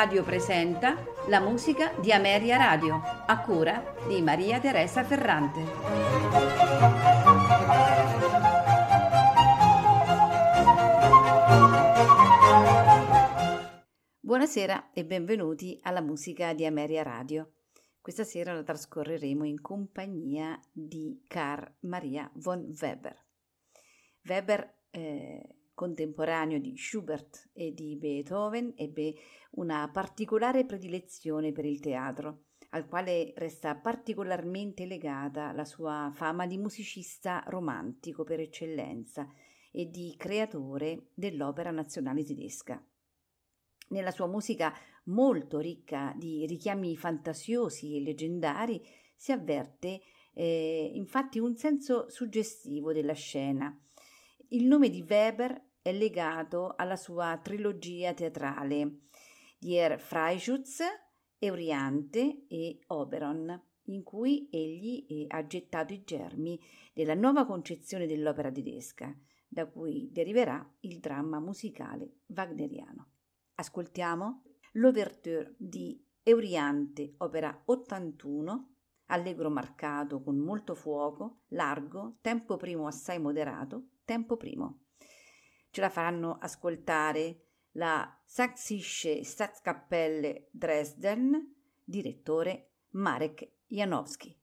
Radio presenta la musica di Ameria Radio, a cura di Maria Teresa Ferrante. Buonasera e benvenuti alla musica di Ameria Radio. Questa sera la trascorreremo in compagnia di Carl Maria von Weber. Weber eh, contemporaneo di Schubert e di Beethoven, ebbe una particolare predilezione per il teatro, al quale resta particolarmente legata la sua fama di musicista romantico per eccellenza e di creatore dell'opera nazionale tedesca. Nella sua musica molto ricca di richiami fantasiosi e leggendari si avverte eh, infatti un senso suggestivo della scena. Il nome di Weber è legato alla sua trilogia teatrale Dier Freischutz, Euriante e Oberon, in cui egli ha gettato i germi della nuova concezione dell'opera tedesca, da cui deriverà il dramma musicale wagneriano. Ascoltiamo l'ouverture di Euriante, opera 81, allegro marcato con molto fuoco, largo, tempo primo assai moderato, tempo primo ce la faranno ascoltare la Sächsische Staatskapelle Dresden, direttore Marek Janowski.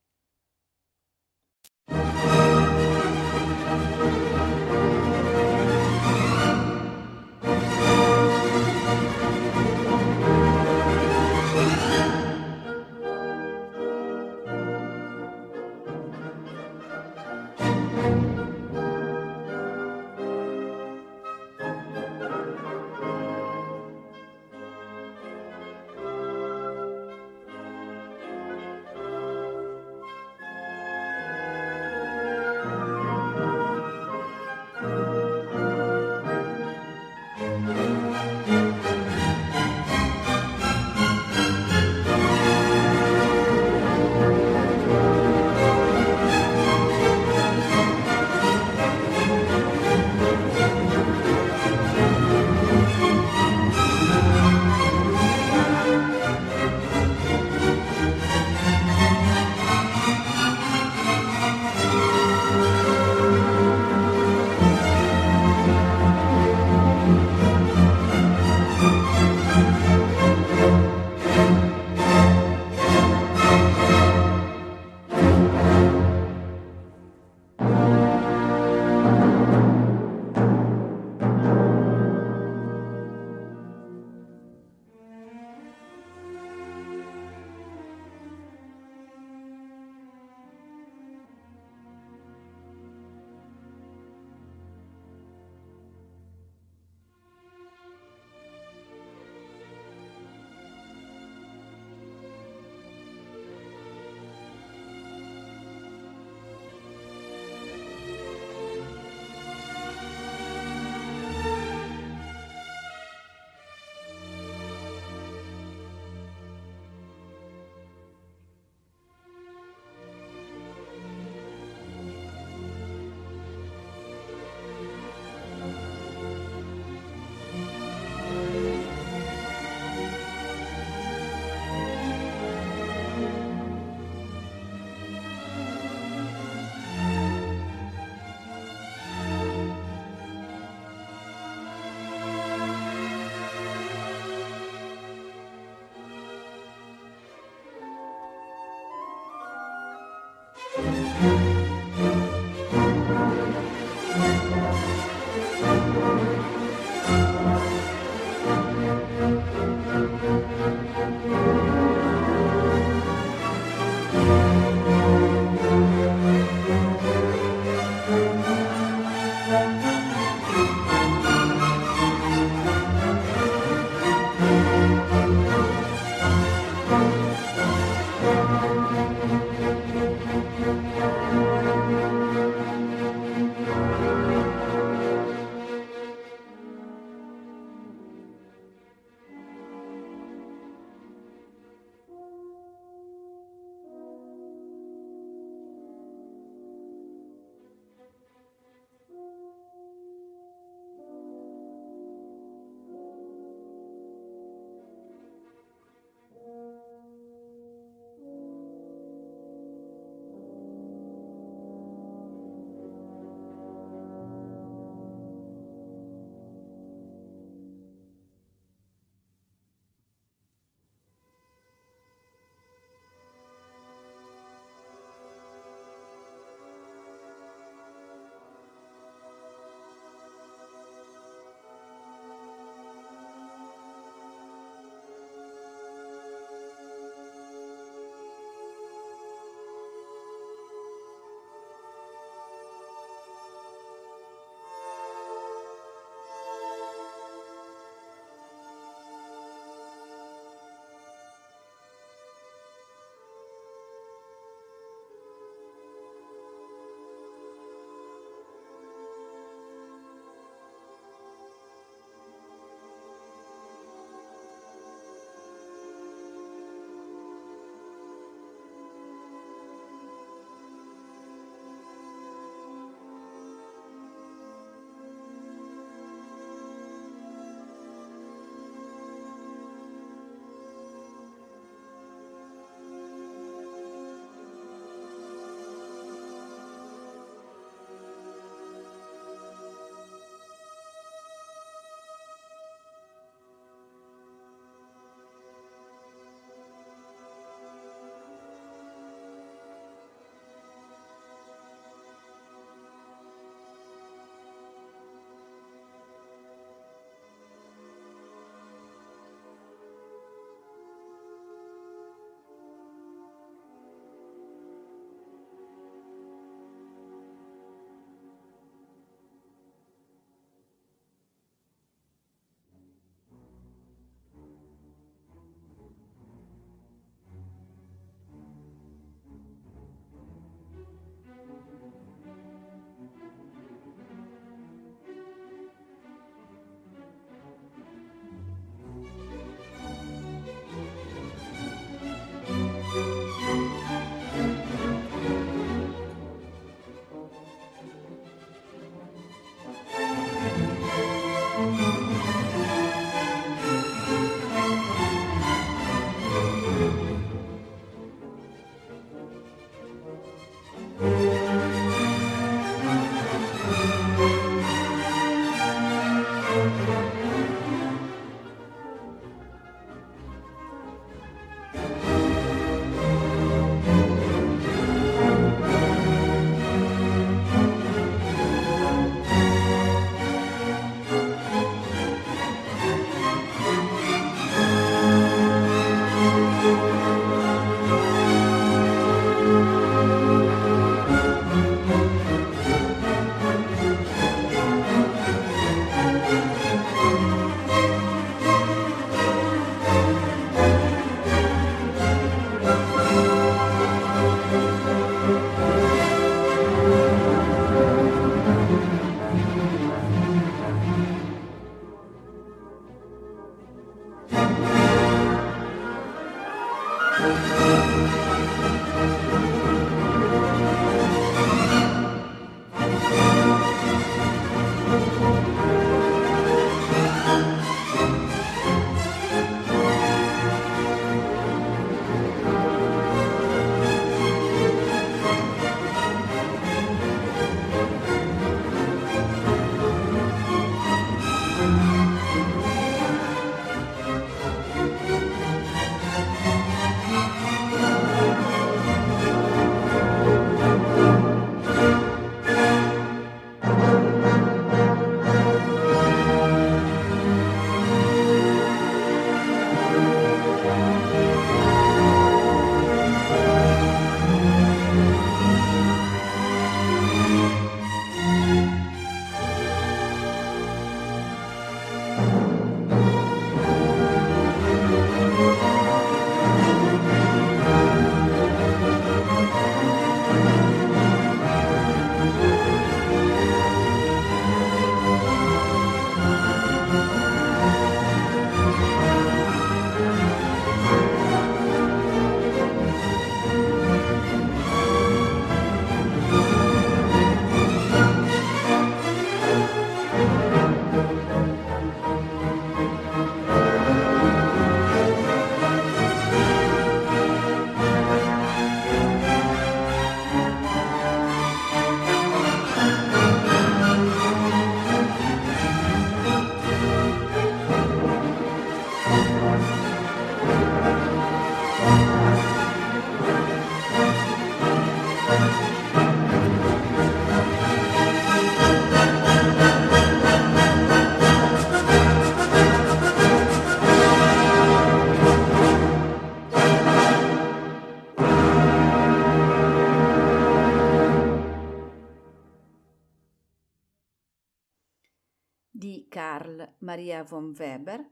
Maria von Weber,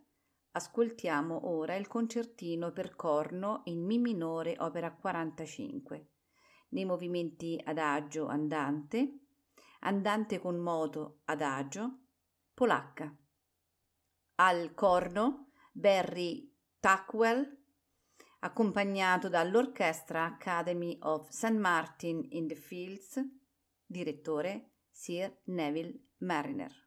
ascoltiamo ora il concertino per corno in Mi minore, opera 45, nei movimenti adagio andante, andante con moto adagio, polacca. Al corno Barry Tuckwell, accompagnato dall'Orchestra Academy of St. Martin in the Fields, direttore Sir Neville Mariner.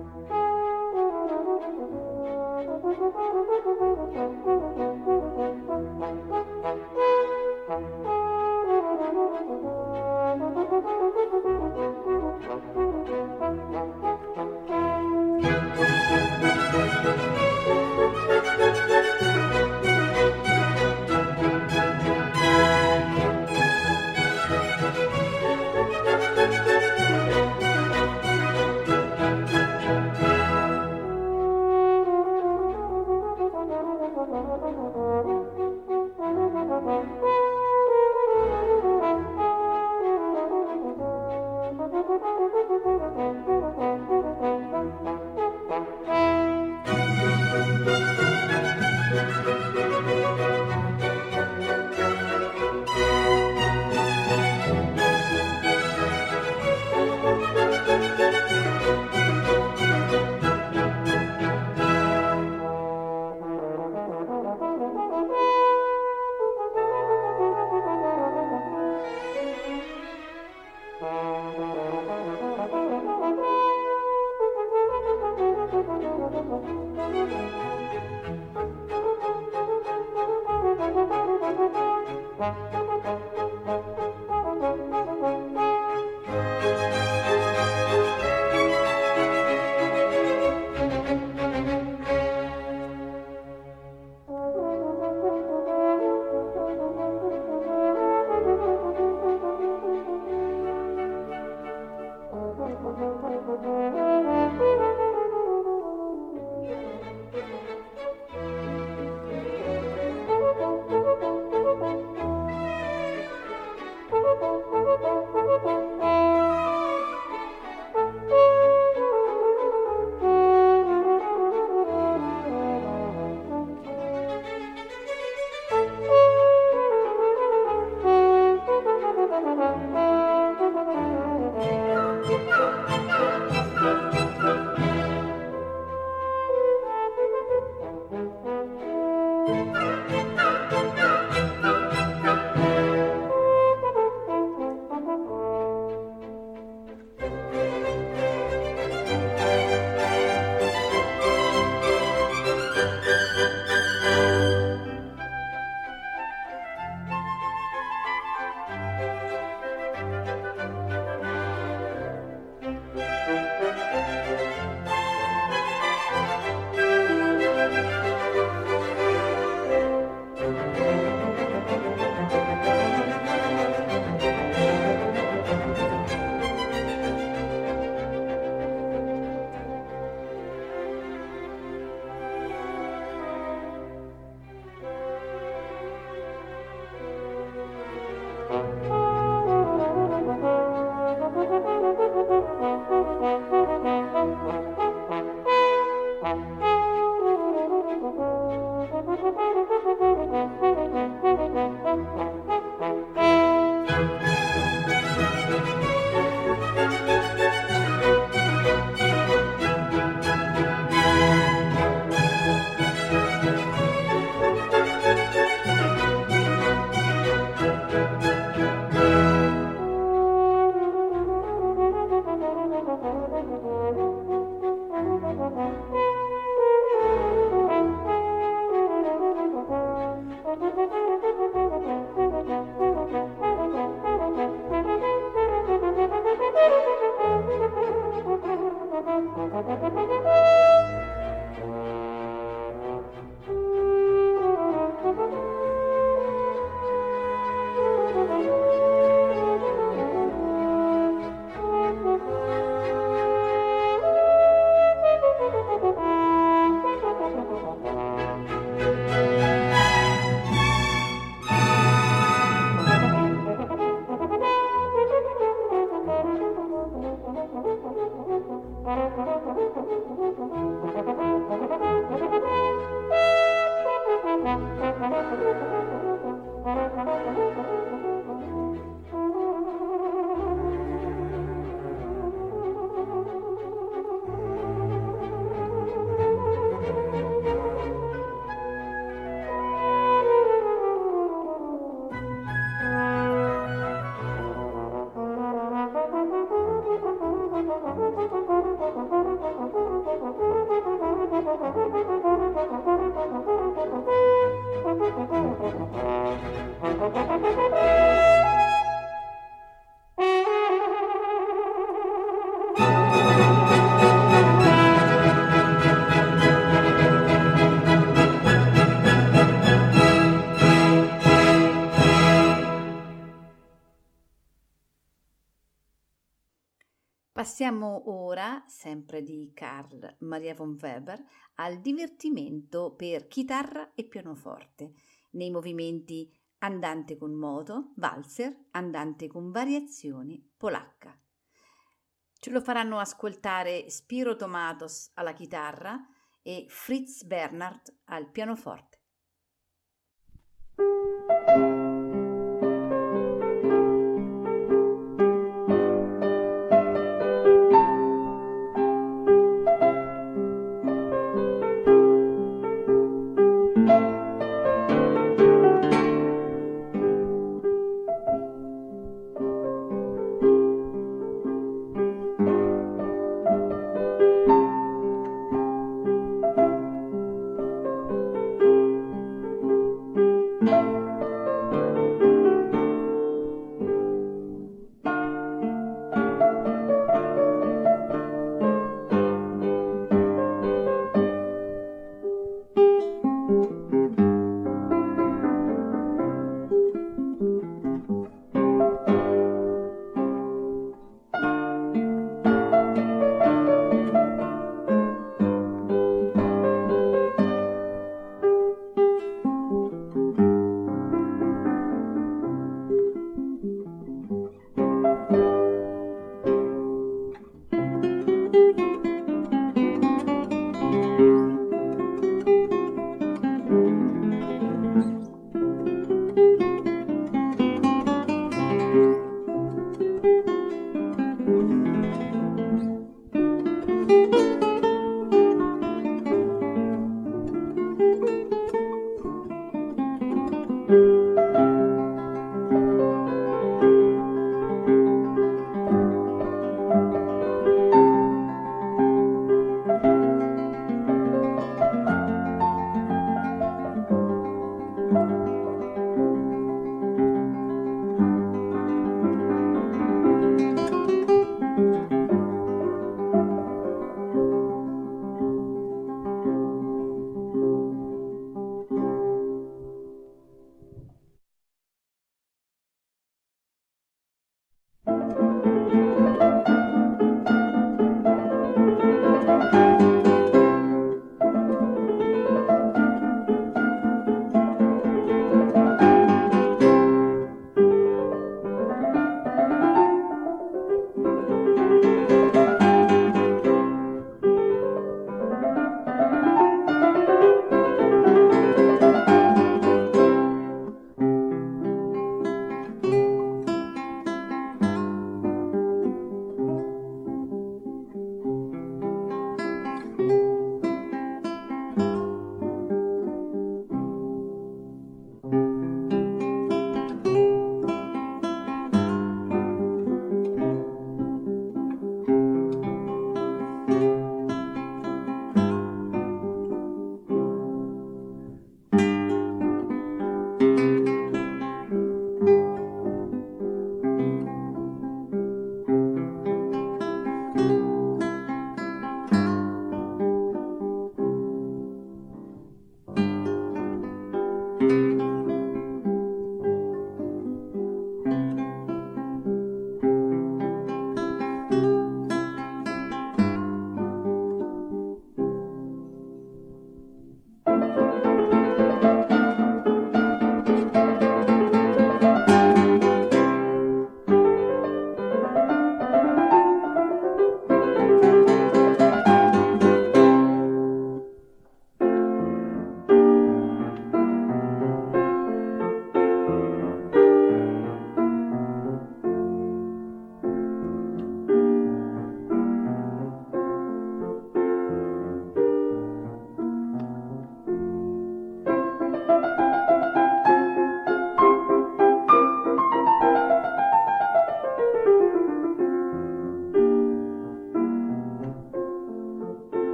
Thank you. Sempre di Carl Maria von Weber, al divertimento per chitarra e pianoforte, nei movimenti andante con moto, valzer, andante con variazioni, polacca. Ce lo faranno ascoltare Spiro Tomatos alla chitarra e Fritz Bernhard al pianoforte.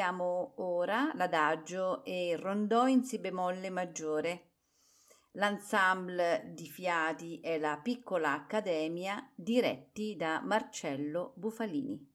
Ascoltiamo ora l'adagio e il rondò in si bemolle maggiore. L'ensemble di fiati è la piccola accademia diretti da Marcello Bufalini.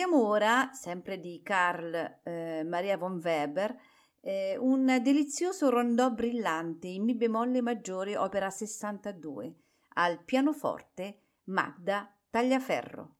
Ascoltiamo ora, sempre di Carl eh, Maria von Weber, eh, un delizioso rondò brillante in Mi bemolle maggiore, opera 62, al pianoforte Magda Tagliaferro.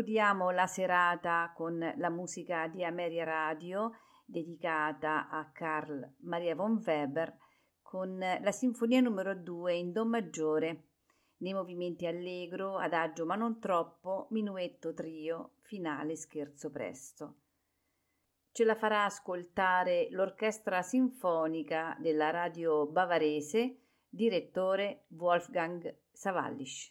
Concludiamo la serata con la musica di Ameria Radio dedicata a Carl Maria von Weber con la sinfonia numero 2 in Do maggiore nei movimenti allegro, adagio ma non troppo, minuetto trio, finale scherzo presto. Ce la farà ascoltare l'orchestra sinfonica della radio bavarese, direttore Wolfgang Savallisch.